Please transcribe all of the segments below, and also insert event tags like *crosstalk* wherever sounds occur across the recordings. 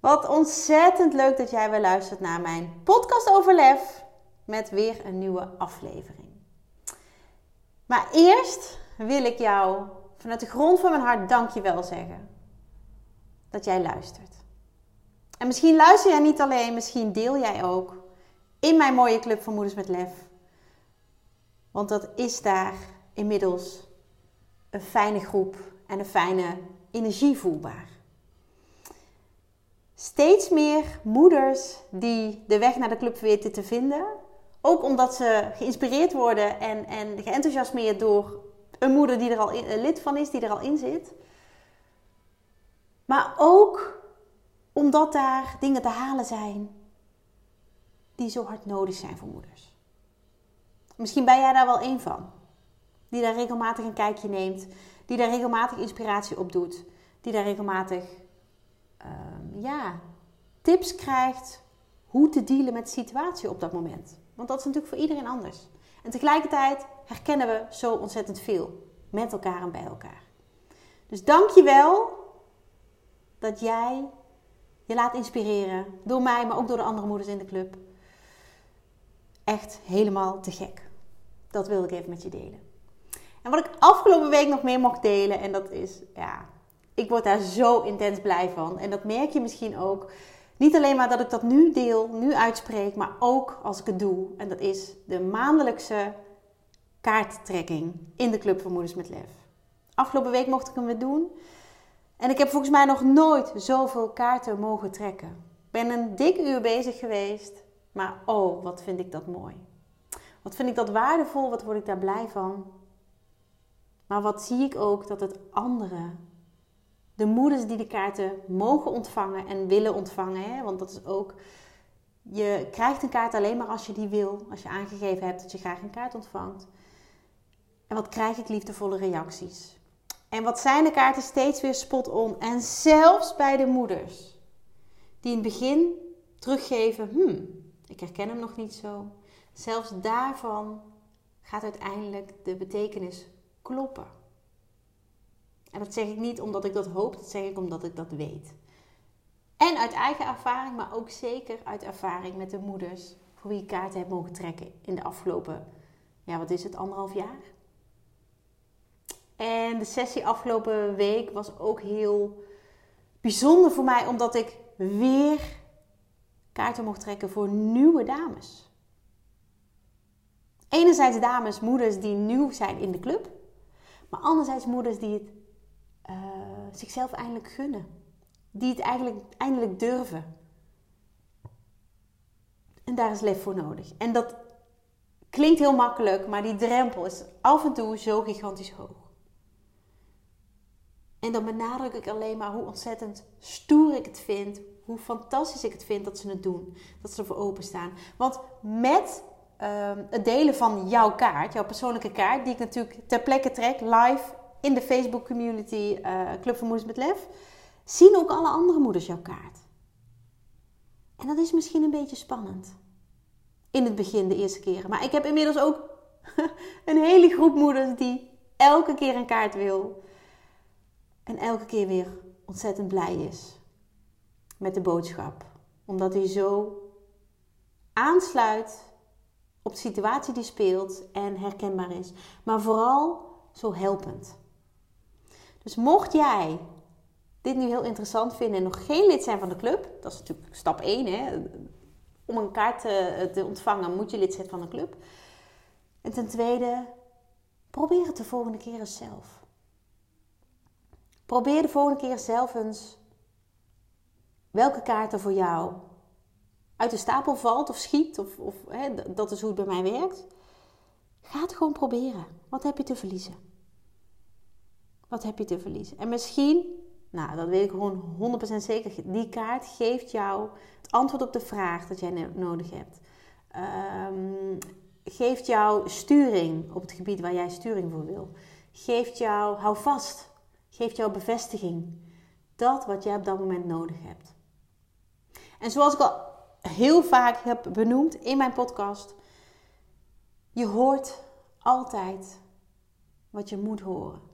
Wat ontzettend leuk dat jij weer luistert naar mijn podcast over lef met weer een nieuwe aflevering. Maar eerst wil ik jou vanuit de grond van mijn hart dankjewel zeggen dat jij luistert. En misschien luister jij niet alleen, misschien deel jij ook in mijn mooie club van Moeders met Lef. Want dat is daar inmiddels een fijne groep en een fijne energie voelbaar. Steeds meer moeders die de weg naar de club weten te vinden. Ook omdat ze geïnspireerd worden en, en geenthousiasmeerd door een moeder die er al in, lid van is, die er al in zit. Maar ook omdat daar dingen te halen zijn die zo hard nodig zijn voor moeders. Misschien ben jij daar wel één van. Die daar regelmatig een kijkje neemt. Die daar regelmatig inspiratie op doet. Die daar regelmatig uh, ja, tips krijgt hoe te dealen met de situatie op dat moment. Want dat is natuurlijk voor iedereen anders. En tegelijkertijd herkennen we zo ontzettend veel met elkaar en bij elkaar. Dus dank je wel dat jij je laat inspireren door mij, maar ook door de andere moeders in de club. Echt helemaal te gek. Dat wil ik even met je delen. En wat ik afgelopen week nog meer mocht delen, en dat is, ja, ik word daar zo intens blij van. En dat merk je misschien ook. Niet alleen maar dat ik dat nu deel, nu uitspreek, maar ook als ik het doe. En dat is de maandelijkse kaarttrekking in de Club van Moeders met Lef. Afgelopen week mocht ik hem weer doen. En ik heb volgens mij nog nooit zoveel kaarten mogen trekken. Ik ben een dik uur bezig geweest. Maar oh, wat vind ik dat mooi. Wat vind ik dat waardevol, wat word ik daar blij van. Maar wat zie ik ook dat het anderen, de moeders die de kaarten mogen ontvangen en willen ontvangen, hè, want dat is ook, je krijgt een kaart alleen maar als je die wil, als je aangegeven hebt dat je graag een kaart ontvangt. En wat krijg ik liefdevolle reacties? En wat zijn de kaarten steeds weer spot on? En zelfs bij de moeders die in het begin teruggeven, hmm, ik herken hem nog niet zo. Zelfs daarvan gaat uiteindelijk de betekenis kloppen. En dat zeg ik niet omdat ik dat hoop, dat zeg ik omdat ik dat weet. En uit eigen ervaring, maar ook zeker uit ervaring met de moeders voor wie ik kaarten heb mogen trekken in de afgelopen, ja, wat is het, anderhalf jaar? En de sessie afgelopen week was ook heel bijzonder voor mij, omdat ik weer kaarten mocht trekken voor nieuwe dames. Enerzijds dames, moeders die nieuw zijn in de club, maar anderzijds moeders die het uh, zichzelf eindelijk gunnen, die het eigenlijk eindelijk durven. En daar is lef voor nodig. En dat klinkt heel makkelijk, maar die drempel is af en toe zo gigantisch hoog. En dan benadruk ik alleen maar hoe ontzettend stoer ik het vind. Hoe fantastisch ik het vind dat ze het doen. Dat ze ervoor openstaan. Want met ehm, het delen van jouw kaart, jouw persoonlijke kaart, die ik natuurlijk ter plekke trek, live in de Facebook community uh, Club van Moeders met Lef, zien ook alle andere moeders jouw kaart. En dat is misschien een beetje spannend. In het begin, de eerste keren. Maar ik heb inmiddels ook *laughs* een hele groep moeders die elke keer een kaart wil. En elke keer weer ontzettend blij is met de boodschap. Omdat hij zo aansluit op de situatie die speelt en herkenbaar is. Maar vooral zo helpend. Dus mocht jij dit nu heel interessant vinden en nog geen lid zijn van de club, dat is natuurlijk stap 1. Hè? Om een kaart te, te ontvangen moet je lid zijn van de club. En ten tweede, probeer het de volgende keer eens zelf. Probeer de volgende keer zelf eens welke kaart er voor jou uit de stapel valt of schiet. Of, of hè, dat is hoe het bij mij werkt. Ga het gewoon proberen. Wat heb je te verliezen? Wat heb je te verliezen? En misschien Nou, dat weet ik gewoon 100% zeker. Die kaart geeft jou het antwoord op de vraag dat jij nodig hebt. Um, geeft jou sturing op het gebied waar jij sturing voor wil. Geeft jou, hou vast, geeft jou bevestiging. Dat wat jij op dat moment nodig hebt. En zoals ik al heel vaak heb benoemd in mijn podcast, je hoort altijd wat je moet horen.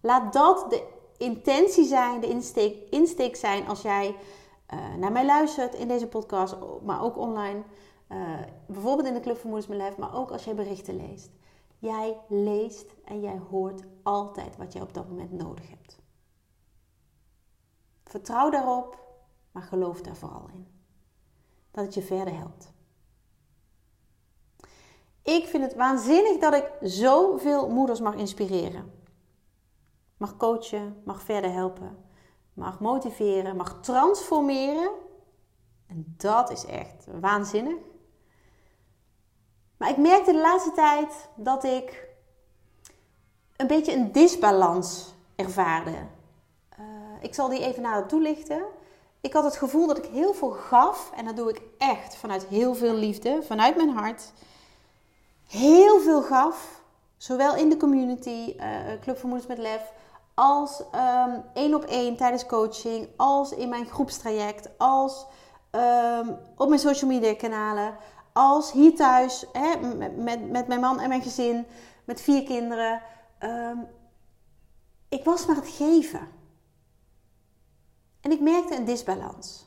Laat dat de intentie zijn, de insteek, insteek zijn als jij uh, naar mij luistert in deze podcast, maar ook online. Uh, bijvoorbeeld in de Club van Moeders Lijf, maar ook als jij berichten leest. Jij leest en jij hoort altijd wat jij op dat moment nodig hebt. Vertrouw daarop, maar geloof daar vooral in. Dat het je verder helpt. Ik vind het waanzinnig dat ik zoveel moeders mag inspireren. Mag coachen, mag verder helpen, mag motiveren, mag transformeren. En dat is echt waanzinnig. Maar ik merkte de laatste tijd dat ik een beetje een disbalans ervaarde. Uh, ik zal die even nader toelichten. Ik had het gevoel dat ik heel veel gaf, en dat doe ik echt vanuit heel veel liefde, vanuit mijn hart. Heel veel gaf, zowel in de community, uh, Club voor Moeders met Lef, als um, één op één tijdens coaching, als in mijn groepstraject, als um, op mijn social media kanalen, als hier thuis hè, met, met, mijn man en mijn gezin, met vier kinderen. Um, ik was maar het geven. En ik merkte een disbalans.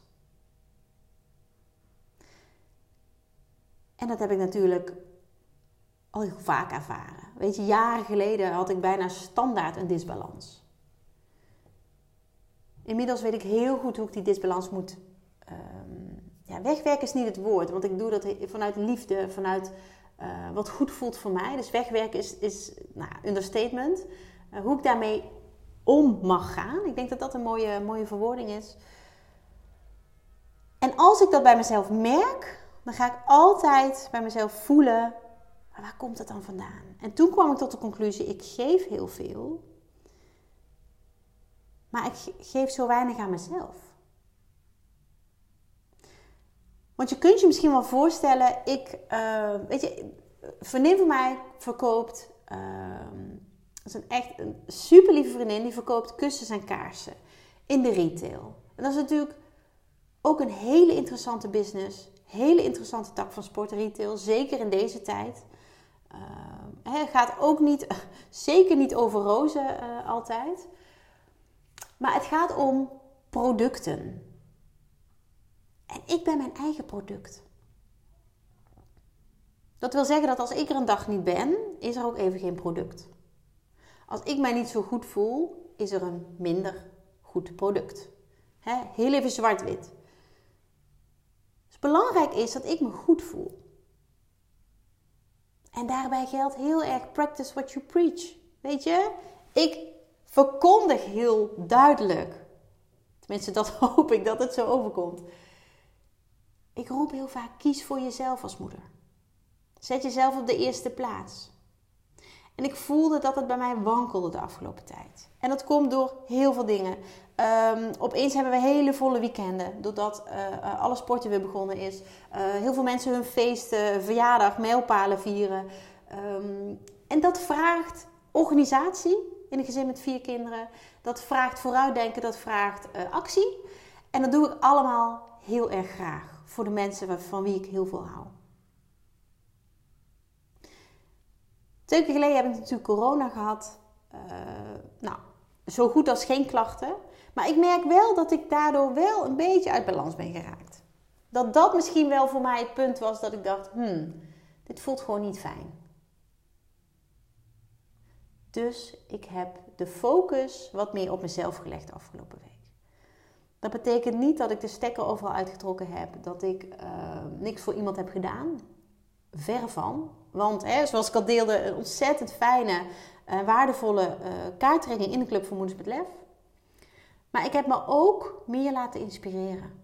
En dat heb ik natuurlijk al heel vaak ervaren. Weet je, jaren geleden had ik bijna standaard een disbalans. Inmiddels weet ik heel goed hoe ik die disbalans moet um, ja, wegwerken is niet het woord, want ik doe dat vanuit liefde, vanuit uh, wat goed voelt voor mij. Dus wegwerken is, is nou, understatement. Uh, hoe ik daarmee om mag gaan. Ik denk dat dat een mooie, mooie verwoording is. En als ik dat bij mezelf merk, dan ga ik altijd bij mezelf voelen, waar komt het dan vandaan? En toen kwam ik tot de conclusie, ik geef heel veel, maar ik geef zo weinig aan mezelf. Want je kunt je misschien wel voorstellen, ik, uh, weet je, vriendin van mij verkoopt, uh, dat is een echt een super lieve vriendin, die verkoopt kussens en kaarsen in de retail. En dat is natuurlijk ook een hele interessante business, hele interessante tak van sport retail, zeker in deze tijd. Uh, het gaat ook niet, *laughs* zeker niet over rozen uh, altijd. Maar het gaat om producten. En ik ben mijn eigen product. Dat wil zeggen dat als ik er een dag niet ben, is er ook even geen product. Als ik mij niet zo goed voel, is er een minder goed product. heel even zwart-wit. Dus belangrijk is dat ik me goed voel. En daarbij geldt heel erg practice what you preach. Weet je, ik verkondig heel duidelijk. Tenminste, dat *laughs* hoop ik dat het zo overkomt. Ik roep heel vaak: kies voor jezelf als moeder. Zet jezelf op de eerste plaats. En ik voelde dat het bij mij wankelde de afgelopen tijd. En dat komt door heel veel dingen. Um, opeens hebben we hele volle weekenden. Doordat uh, alle sporten weer begonnen is. Uh, heel veel mensen hun feesten, verjaardag, mijlpalen vieren. Um, en dat vraagt organisatie in een gezin met vier kinderen. Dat vraagt vooruitdenken, dat vraagt uh, actie. En dat doe ik allemaal heel erg graag voor de mensen van wie ik heel veel hou. Twee weken geleden heb ik natuurlijk corona gehad. Uh, nou, zo goed als geen klachten. Maar ik merk wel dat ik daardoor wel een beetje uit balans ben geraakt. Dat dat misschien wel voor mij het punt was dat ik dacht: hmm, dit voelt gewoon niet fijn. Dus ik heb de focus wat meer op mezelf gelegd afgelopen week. Dat betekent niet dat ik de stekker overal uitgetrokken heb, dat ik uh, niks voor iemand heb gedaan. Ver van. Want hè, zoals ik al deelde, een ontzettend fijne, uh, waardevolle uh, in de Club voor Moeders met Lef. Maar ik heb me ook meer laten inspireren.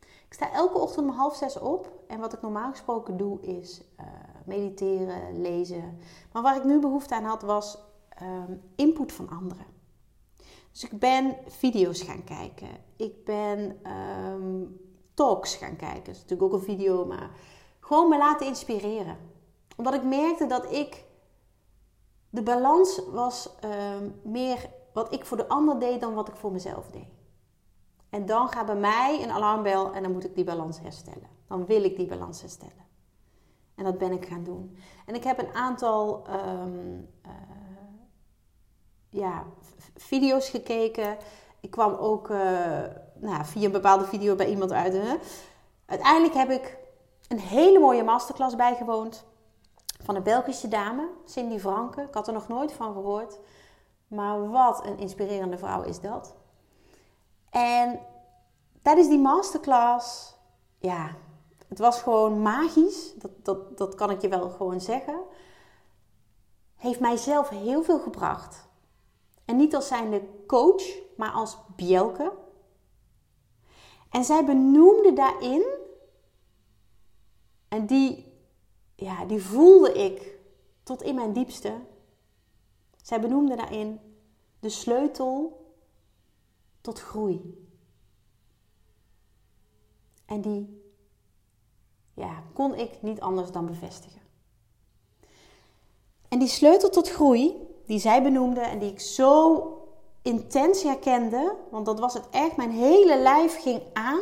Ik sta elke ochtend om half zes op. En wat ik normaal gesproken doe is mediteren, lezen. Maar waar ik nu behoefte aan had was input van anderen. Dus ik ben video's gaan kijken. Ik ben ehm, talks gaan kijken. Dat is natuurlijk ook een video, maar gewoon me laten inspireren. Omdat ik merkte dat ik de balans was ehm, meer wat ik voor de ander deed dan wat ik voor mezelf deed. En dan gaat bij mij een alarmbel en dan moet ik die balans herstellen. Dan wil ik die balans herstellen. En dat ben ik gaan doen. En ik heb een aantal ehm, eh, ja, video's gekeken. Ik kwam ook uh, nou, via een bepaalde video bij iemand uit. Hè? Uiteindelijk heb ik een hele mooie masterclass bijgewoond van een Belgische dame, Cindy Franke. Ik had er nog nooit van gehoord. Maar wat een inspirerende vrouw is dat. En tijdens die masterclass, ja, het was gewoon magisch. Dat, dat, dat kan ik je wel gewoon zeggen. Heeft mijzelf heel veel gebracht. En niet als zijnde coach, maar als Bielke. En zij benoemde daarin, en die, ja, die voelde ik tot in mijn diepste. Zij benoemde daarin de sleutel tot groei. En die ja, kon ik niet anders dan bevestigen. En die sleutel tot groei, die zij benoemde en die ik zo intens herkende, want dat was het echt, mijn hele lijf ging aan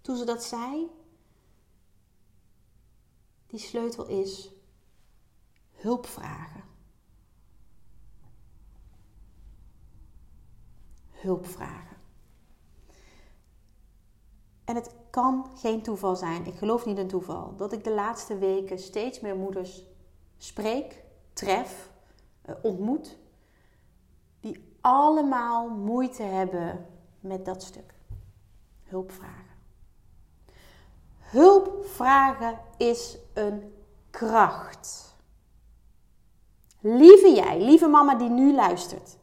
toen ze dat zei. Die sleutel is hulp vragen. Hulp vragen. En het kan geen toeval zijn, ik geloof niet in toeval, dat ik de laatste weken steeds meer moeders spreek, tref, eh, ontmoet, die allemaal moeite hebben met dat stuk. Hulp vragen. Hulp vragen is een kracht. Lieve jij, lieve mama die nu luistert,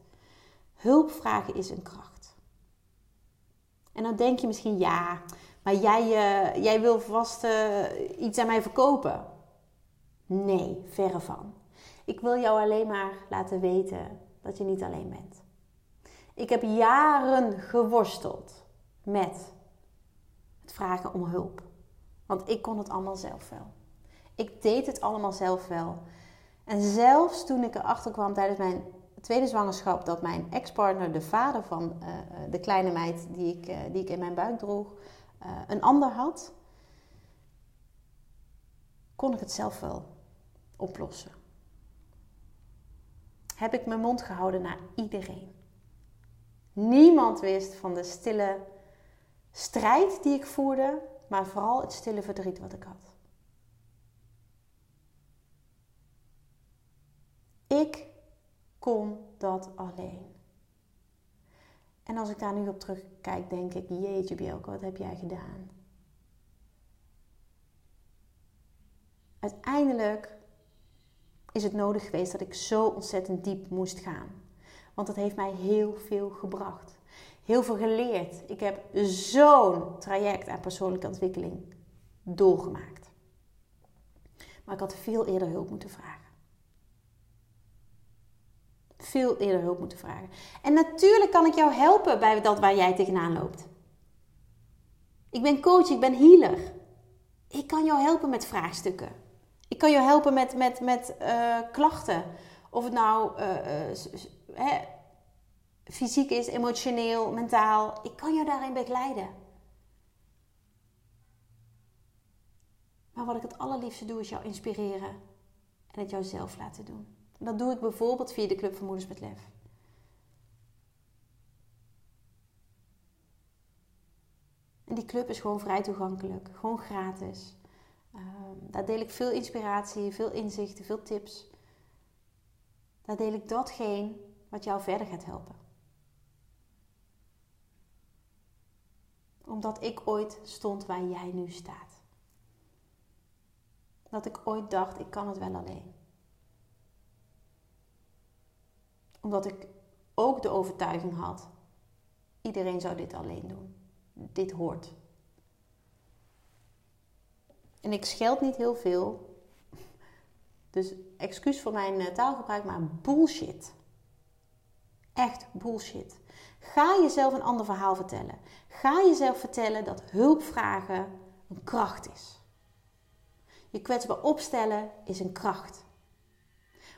hulp vragen is een kracht. En dan denk je misschien, ja, maar jij, uh, jij wil vast uh, iets aan mij verkopen. Nee, verre van. Ik wil jou alleen maar laten weten dat je niet alleen bent. Ik heb jaren geworsteld met het vragen om hulp. Want ik kon het allemaal zelf wel. Ik deed het allemaal zelf wel. En zelfs toen ik erachter kwam tijdens mijn tweede zwangerschap dat mijn ex-partner, de vader van uh, de kleine meid die ik, uh, die ik in mijn buik droeg, een ander had, kon ik het zelf wel oplossen. Heb ik mijn mond gehouden naar iedereen. Niemand wist van de stille strijd die ik voerde, maar vooral het stille verdriet wat ik had. Ik kon dat alleen. En als ik daar nu op terugkijk, denk ik: Jeetje, Bjelke, wat heb jij gedaan? Uiteindelijk is het nodig geweest dat ik zo ontzettend diep moest gaan. Want het heeft mij heel veel gebracht. Heel veel geleerd. Ik heb zo'n traject aan persoonlijke ontwikkeling doorgemaakt. Maar ik had veel eerder hulp moeten vragen. Veel eerder hulp moeten vragen. En natuurlijk kan ik jou helpen bij dat waar jij tegenaan loopt. Ik ben coach, ik ben healer. Ik kan jou helpen met vraagstukken. Ik kan jou helpen met, met, met uh, klachten. Of het nou uh, uh, fysiek is, emotioneel, mentaal. Ik kan jou daarin begeleiden. Maar wat ik het allerliefste doe, is jou inspireren en het jou zelf laten doen. Dat doe ik bijvoorbeeld via de Club van Moeders met Lef. En die club is gewoon vrij toegankelijk, gewoon gratis. Um, daar deel ik veel inspiratie, veel inzichten, veel tips. Daar deel ik datgene wat jou verder gaat helpen. Omdat ik ooit stond waar jij nu staat. Dat ik ooit dacht, ik kan het wel alleen. Omdat ik ook de overtuiging had, iedereen zou dit alleen doen. Dit hoort. En ik scheld niet heel veel. Dus excuus voor mijn eh, taalgebruik, maar bullshit. Echt bullshit. Ga jezelf een ander verhaal vertellen. Ga jezelf vertellen dat hulpvragen een kracht is. Je kwetsbaar opstellen is een kracht.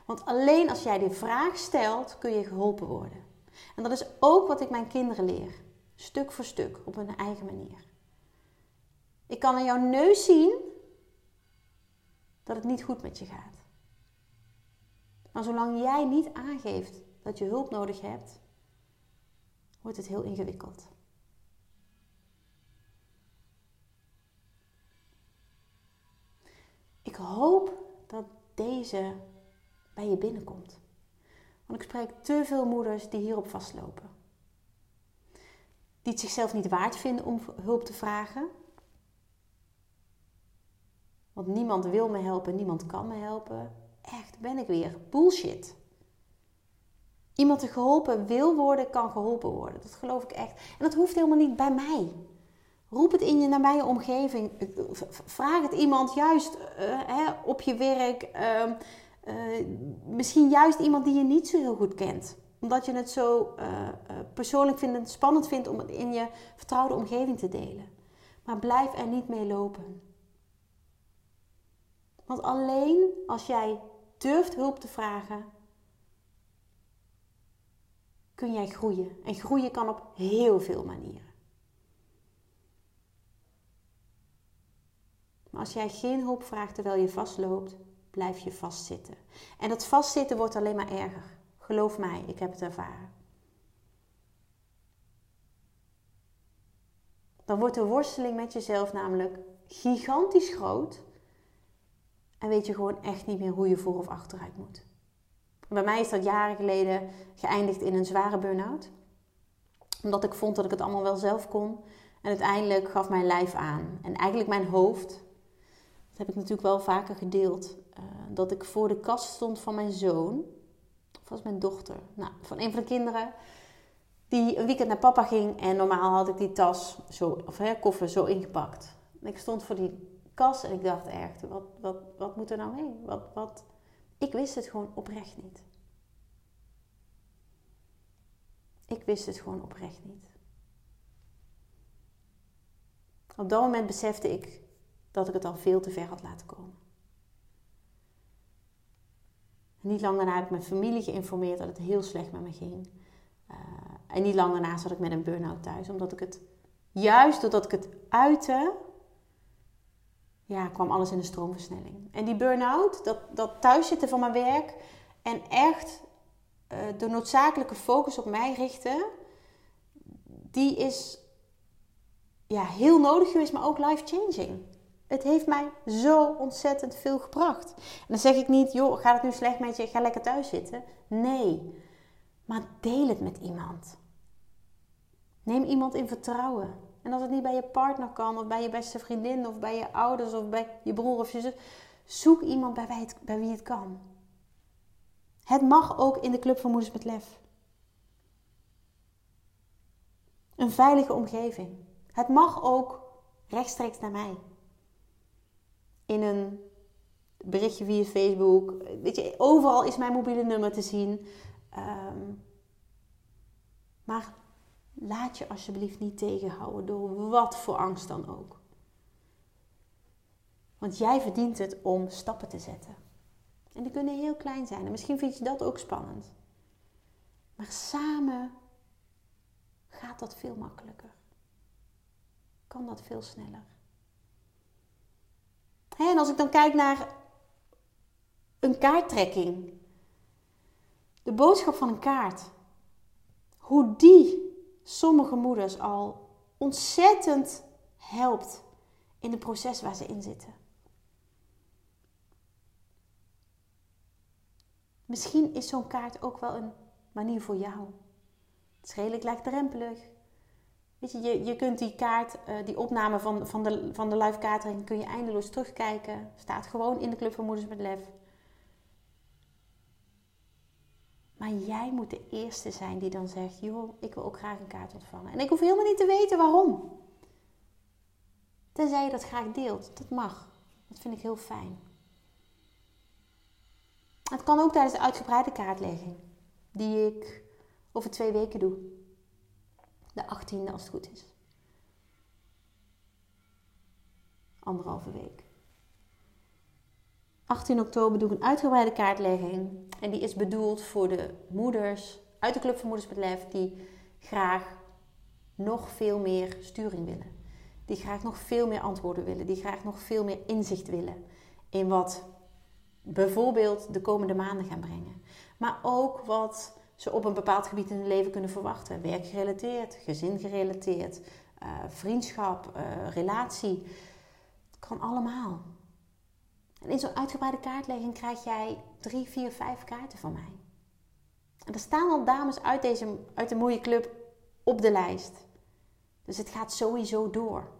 Want alleen als jij de vraag stelt, kun je geholpen worden. En dat is ook wat ik mijn kinderen leer. Stuk voor stuk, op hun eigen manier. Ik kan aan jouw neus zien dat het niet goed met je gaat. Maar zolang jij niet aangeeft dat je hulp nodig hebt, wordt het heel ingewikkeld. Ik hoop dat deze bij je binnenkomt. Want ik spreek te veel moeders die hierop vastlopen. Die het zichzelf niet waard vinden om hulp te vragen. Want niemand wil me helpen, niemand kan me helpen. Echt, ben ik weer. Bullshit. Iemand die geholpen wil worden, kan geholpen worden. Dat geloof ik echt. En dat hoeft helemaal niet bij mij. Roep het in je nabije omgeving. Vraag het iemand juist uh, hè, op je werk. Uh, uh, misschien juist iemand die je niet zo heel goed kent. Omdat je het zo uh, persoonlijk vindt en spannend vindt om het in je vertrouwde omgeving te delen. Maar blijf er niet mee lopen. Want alleen als jij durft hulp te vragen, kun jij groeien. En groeien kan op heel veel manieren. Maar als jij geen hulp vraagt terwijl je vastloopt, blijf je vastzitten. En dat vastzitten wordt alleen maar erger. Geloof mij, ik heb het ervaren. Dan wordt de worsteling met jezelf namelijk gigantisch groot. En weet je gewoon echt niet meer hoe je voor of achteruit moet. Bij mij is dat jaren geleden geëindigd in een zware burn-out. Omdat ik vond dat ik het allemaal wel zelf kon. En uiteindelijk gaf mijn lijf aan. En eigenlijk mijn hoofd, dat heb ik natuurlijk wel vaker gedeeld. Uh, dat ik voor de kast stond van mijn zoon. Of was mijn dochter? Nou, van een van de kinderen. Die een weekend naar papa ging. En normaal had ik die tas, zo, of hè, koffer, zo ingepakt. Ik stond voor die kast en ik dacht echt, wat, wat, wat moet er nou mee? Wat, wat, ik wist het gewoon oprecht niet. Ik wist het gewoon oprecht niet. Op dat moment besefte ik dat ik het al veel te ver had laten komen. Niet lang daarna heb ik mijn familie geïnformeerd dat het heel slecht met me ging. Uh, en niet lang daarna zat ik met een burn-out thuis, omdat ik het, juist doordat ik het uitte, ja, kwam alles in de stroomversnelling. En die burn-out, dat, dat thuiszitten van mijn werk en echt uh, de noodzakelijke focus op mij richten, die is ja, heel nodig geweest, maar ook life-changing. Het heeft mij zo ontzettend veel gebracht. En dan zeg ik niet, joh, gaat het nu slecht met je, ga lekker thuis zitten. Nee, maar deel het met iemand. Neem iemand in vertrouwen. En als het niet bij je partner kan, of bij je beste vriendin, of bij je ouders, of bij je broer of je zus, zoek iemand bij, wie het, bij wie het kan. Het mag ook in de Club van Moeders met Lef. Een veilige omgeving. Het mag ook rechtstreeks naar mij. In een berichtje via Facebook. Weet je, overal is mijn mobiele nummer te zien. Um, maar Laat je alsjeblieft niet tegenhouden door wat voor angst dan ook. Want jij verdient het om stappen te zetten. En die kunnen heel klein zijn. En misschien vind je dat ook spannend. Maar samen gaat dat veel makkelijker. Kan dat veel sneller. En als ik dan kijk naar een kaarttrekking. De boodschap van een kaart. Hoe die sommige moeders al ontzettend helpt in het proces waar ze in zitten. Misschien is zo'n kaart ook wel een manier voor jou. Het is redelijk laagdrempelig. Je, je, kunt die kaart, uh, die opname van, van de, van de live kun je eindeloos terugkijken. Staat gewoon in de Club van Moeders met Lef. Maar jij moet de eerste zijn die dan zegt: joh, ik wil ook graag een kaart ontvangen. En ik hoef helemaal niet te weten waarom. Tenzij je dat graag deelt. Dat mag. Dat vind ik heel fijn. Het kan ook tijdens de uitgebreide kaartlegging. Die ik over twee weken doe. De 18e als het goed is. Anderhalve week. 18 oktober doe ik een uitgebreide kaartlegging. En die is bedoeld voor de moeders uit de Club van Moeders die graag nog veel meer sturing willen. Die graag nog veel meer antwoorden willen. Die graag nog veel meer inzicht willen in wat bijvoorbeeld de komende maanden gaan brengen. Maar ook wat ze op een bepaald gebied in hun leven kunnen verwachten. Werkgerelateerd, gezingerelateerd, uh, vriendschap, uh, relatie. Het kan allemaal. En in zo'n uitgebreide kaartlegging krijg jij drie, vier, vijf kaarten van mij. En er staan al dames uit, deze, uit de mooie club op de lijst. Dus het gaat sowieso door.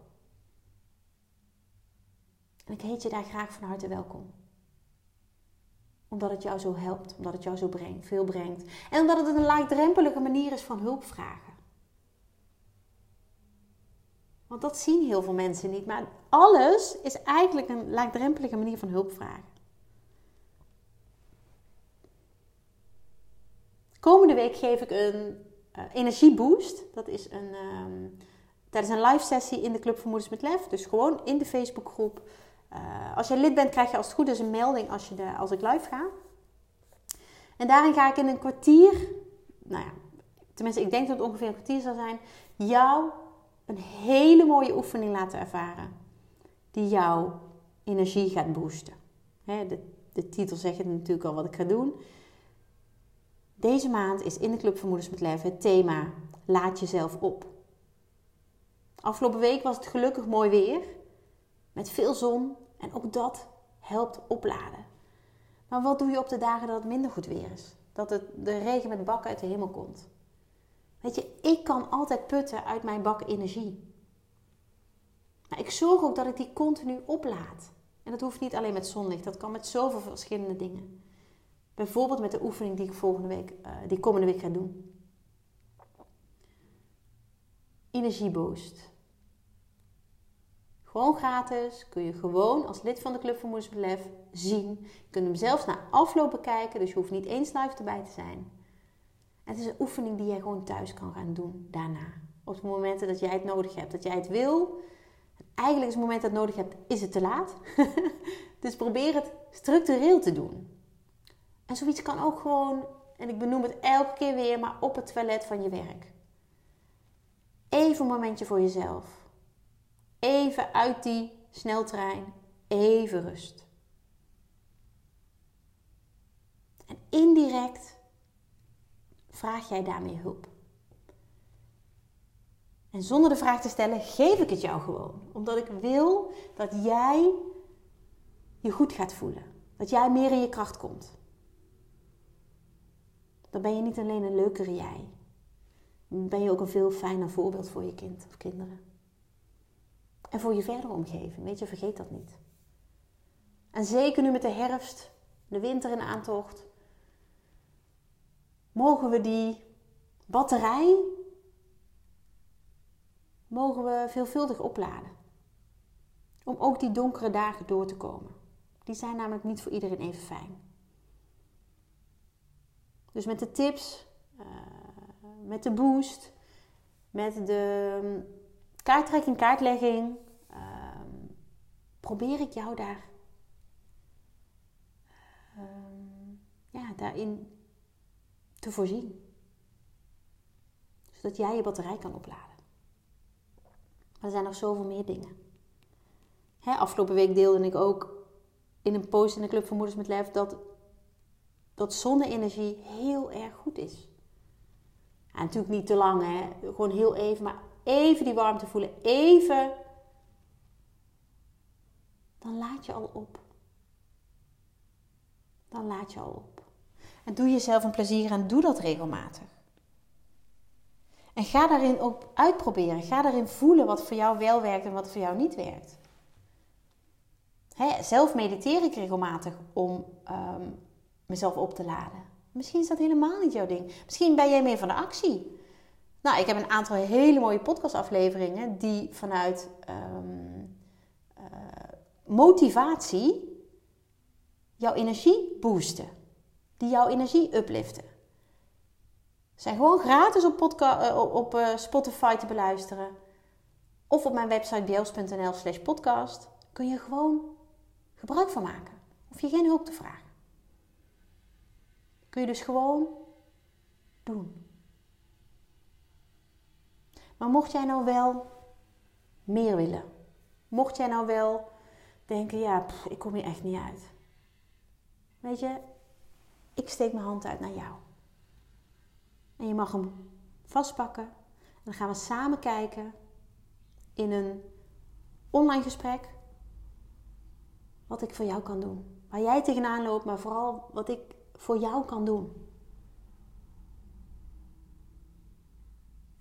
En ik heet je daar graag van harte welkom. Omdat het jou zo helpt, omdat het jou zo brengt, veel brengt. En omdat het een laagdrempelige manier is van hulp vragen. Want dat zien heel veel mensen niet. Maar alles is eigenlijk een laagdrempelige manier van hulp vragen. Komende week geef ik een uh, energieboost. Dat is een, um, tijdens een live sessie in de Club voor Moeders met Lef. Dus gewoon in de Facebookgroep. Uh, als je lid bent, krijg je als het goed is een melding als, je de, als ik live ga. En daarin ga ik in een kwartier, nou ja, tenminste ik denk dat het ongeveer een kwartier zal zijn, jou een hele mooie oefening laten ervaren. Die jouw energie gaat boosten. de, de titel zegt natuurlijk al wat ik ga doen. Deze maand is in de Club van Moeders met Lef het thema Laat jezelf op. Afgelopen week was het gelukkig mooi weer. Met veel zon. En ook dat helpt opladen. Maar wat doe je op de dagen dat het minder goed weer is? Dat het, de regen met bakken uit de hemel komt. Weet je, ik kan altijd putten uit mijn bak energie. Maar ik zorg ook dat ik die continu oplaad. En dat hoeft niet alleen met zonlicht, dat kan met zoveel verschillende dingen. Bijvoorbeeld met de oefening die ik volgende week, uh, die komende week ga doen. Energieboost. Gewoon gratis. Kun je gewoon als lid van de Club van Moeders Belef zien. Je kunt hem zelfs na afloop bekijken. Dus je hoeft niet eens live erbij te zijn. het is een oefening die jij gewoon thuis kan gaan doen daarna. Op de momenten dat jij het nodig hebt. Dat jij het wil. Eigenlijk is het moment dat het nodig hebt, is het te laat. *laughs* dus probeer het structureel te doen. En zoiets kan ook gewoon, en ik benoem het elke keer weer, maar op het toilet van je werk. Even een momentje voor jezelf. Even uit die sneltrein. Even rust. En indirect vraag jij daarmee hulp. En zonder de vraag te stellen, geef ik het jou gewoon. Omdat ik wil dat jij je goed gaat voelen. Dat jij meer in je kracht komt dan ben je niet alleen een leukere jij. Dan ben je ook een veel fijner voorbeeld voor je kind of kinderen. En voor je verdere omgeving. Weet je, vergeet dat niet. En zeker nu met de herfst, de winter in aantocht, mogen we die batterij mogen we veelvuldig opladen. Om ook die donkere dagen door te komen. Die zijn namelijk niet voor iedereen even fijn. Dus met de tips, uh, met de boost, met de kaarttrekking, kaartlegging, uh, probeer ik jou daar uh, ja, daarin te voorzien. Zodat jij je batterij kan opladen. Maar er zijn nog zoveel meer dingen. Hè, afgelopen week deelde ik ook in een post in de Club van Moeders met Lef dat dat zonne-energie heel erg goed is. Ja, natuurlijk niet te lang, hè? gewoon heel even, maar even die warmte voelen, even. Dan laat je al op. Dan laat je al op. En doe jezelf een plezier en doe dat regelmatig. En ga daarin ook uitproberen. Ga daarin voelen wat voor jou wel werkt en wat voor jou niet werkt. Hè, zelf mediteer ik regelmatig om ehm, mezelf op te laden. Misschien is dat helemaal niet jouw ding. Misschien ben jij meer van de actie. Nou, ik heb een aantal hele mooie podcastafleveringen die vanuit ehm, eh, motivatie jouw energie boosten. Die jouw energie upliften. Zijn gewoon gratis op, podca- op uh, Spotify te beluisteren. Of op mijn website bjels.nl slash podcast. Kun je gewoon gebruik van maken. Hoef je geen hulp te vragen. Kun je dus gewoon doen. Maar mocht jij nou wel meer willen. Mocht jij nou wel denken, ja, ik kom hier echt niet uit. Weet je, ik steek mijn hand uit naar jou. En je mag hem vastpakken. En dan gaan we samen kijken in een online gesprek wat ik voor jou kan doen. Waar jij tegenaan loopt, maar vooral wat ik voor jou kan doen.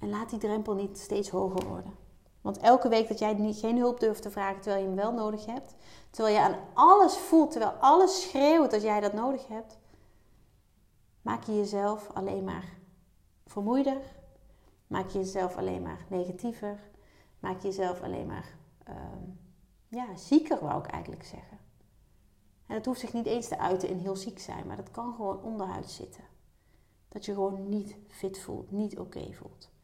En laat die drempel niet steeds hoger worden. Want elke week dat jij niet, geen hulp durft te vragen terwijl je hem wel nodig hebt, terwijl je aan alles voelt, terwijl alles schreeuwt dat jij dat nodig hebt, maak je jezelf alleen maar vermoeider, maak je jezelf alleen maar negatiever, maak je jezelf alleen maar ehm, ja, zieker, wou ik eigenlijk zeggen. En het hoeft zich niet eens te uiten in heel ziek zijn, maar dat kan gewoon onderhuid zitten. Dat je gewoon niet fit voelt, niet oké voelt.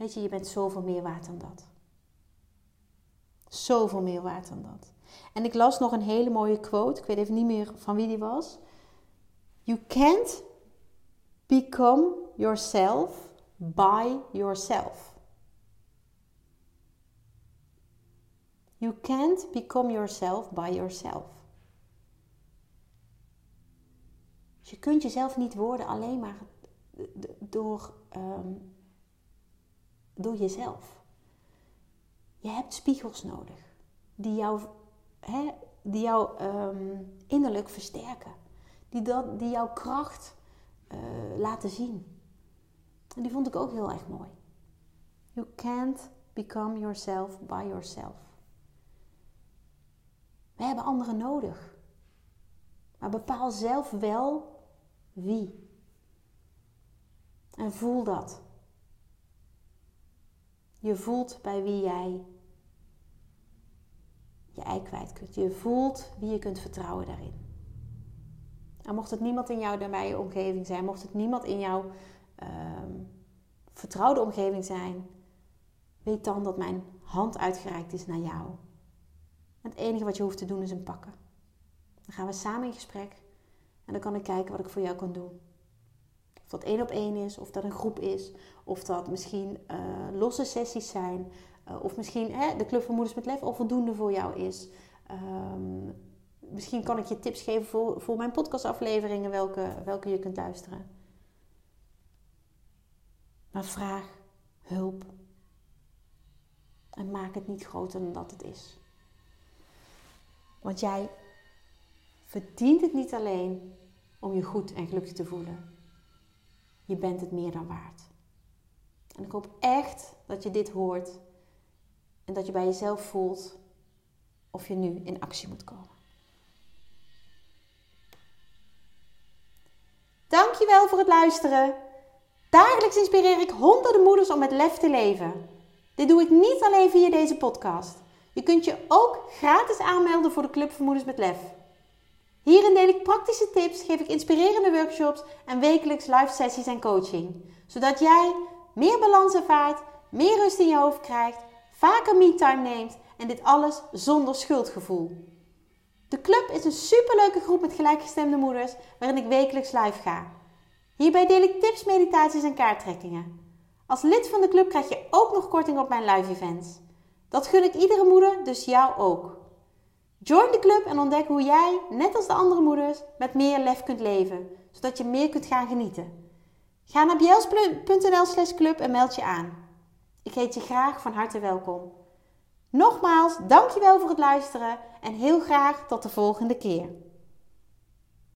Weet je, je bent zoveel meer waard dan dat. Zoveel meer waard dan dat. En ik las nog een hele mooie quote. Ik weet even niet meer van wie die was. You can't become yourself by yourself. You can't become yourself by yourself. Dus je kunt jezelf niet worden alleen maar door um, door jezelf. Je hebt spiegels nodig die jou, hè, die jou ehm, innerlijk versterken, die, dat, die jouw kracht uh, laten zien. En die vond ik ook heel erg mooi. You can't become yourself by yourself. We hebben anderen nodig. Maar bepaal zelf wel wie. En voel dat. Je voelt bij wie jij je ei kwijt kunt. Je voelt wie je kunt vertrouwen daarin. En mocht het niemand in jouw nabije omgeving zijn, mocht het niemand in jouw ehm, vertrouwde omgeving zijn, weet dan dat mijn hand uitgereikt is naar jou. het enige wat je hoeft te doen is hem pakken. Dan gaan we samen in gesprek en dan kan ik kijken wat ik voor jou kan doen. Of dat één op één is, of dat een groep is, of dat misschien uh, losse sessies zijn, uh, of misschien hè, de Club van Moeders met Lef al voldoende voor jou is. Um, misschien kan ik je tips geven voor, voor mijn podcastafleveringen, welke, welke je kunt luisteren. Maar vraag hulp. En maak het niet groter dan dat het is. Want jij verdient het niet alleen om je goed en gelukkig te voelen. Je bent het meer dan waard. En ik hoop echt dat je dit hoort en dat je bij jezelf voelt of je nu in actie moet komen. Dankjewel voor het luisteren. Dagelijks inspireer ik honderden moeders om met lef te leven. Dit doe ik niet alleen via deze podcast. Je kunt je ook gratis aanmelden voor de Club voor Moeders met Lef. Hierin deel ik praktische tips, geef ik inspirerende workshops en wekelijks live sessies en coaching. Zodat jij meer balans ervaart, meer rust in je hoofd krijgt, vaker me-time neemt en dit alles zonder schuldgevoel. De club is een superleuke groep met gelijkgestemde moeders waarin ik wekelijks live ga. Hierbij deel ik tips, meditaties en kaarttrekkingen. Als lid van de club krijg je ook nog korting op mijn live events. Dat gun ik iedere moeder, dus jou ook. Join de club en ontdek hoe jij, net als de andere moeders, met meer lef kunt leven, zodat je meer kunt gaan genieten. Ga naar bjels.nl slash club en meld je aan. Ik heet je graag van harte welkom. Nogmaals, dankjewel voor het luisteren en heel graag tot de volgende keer.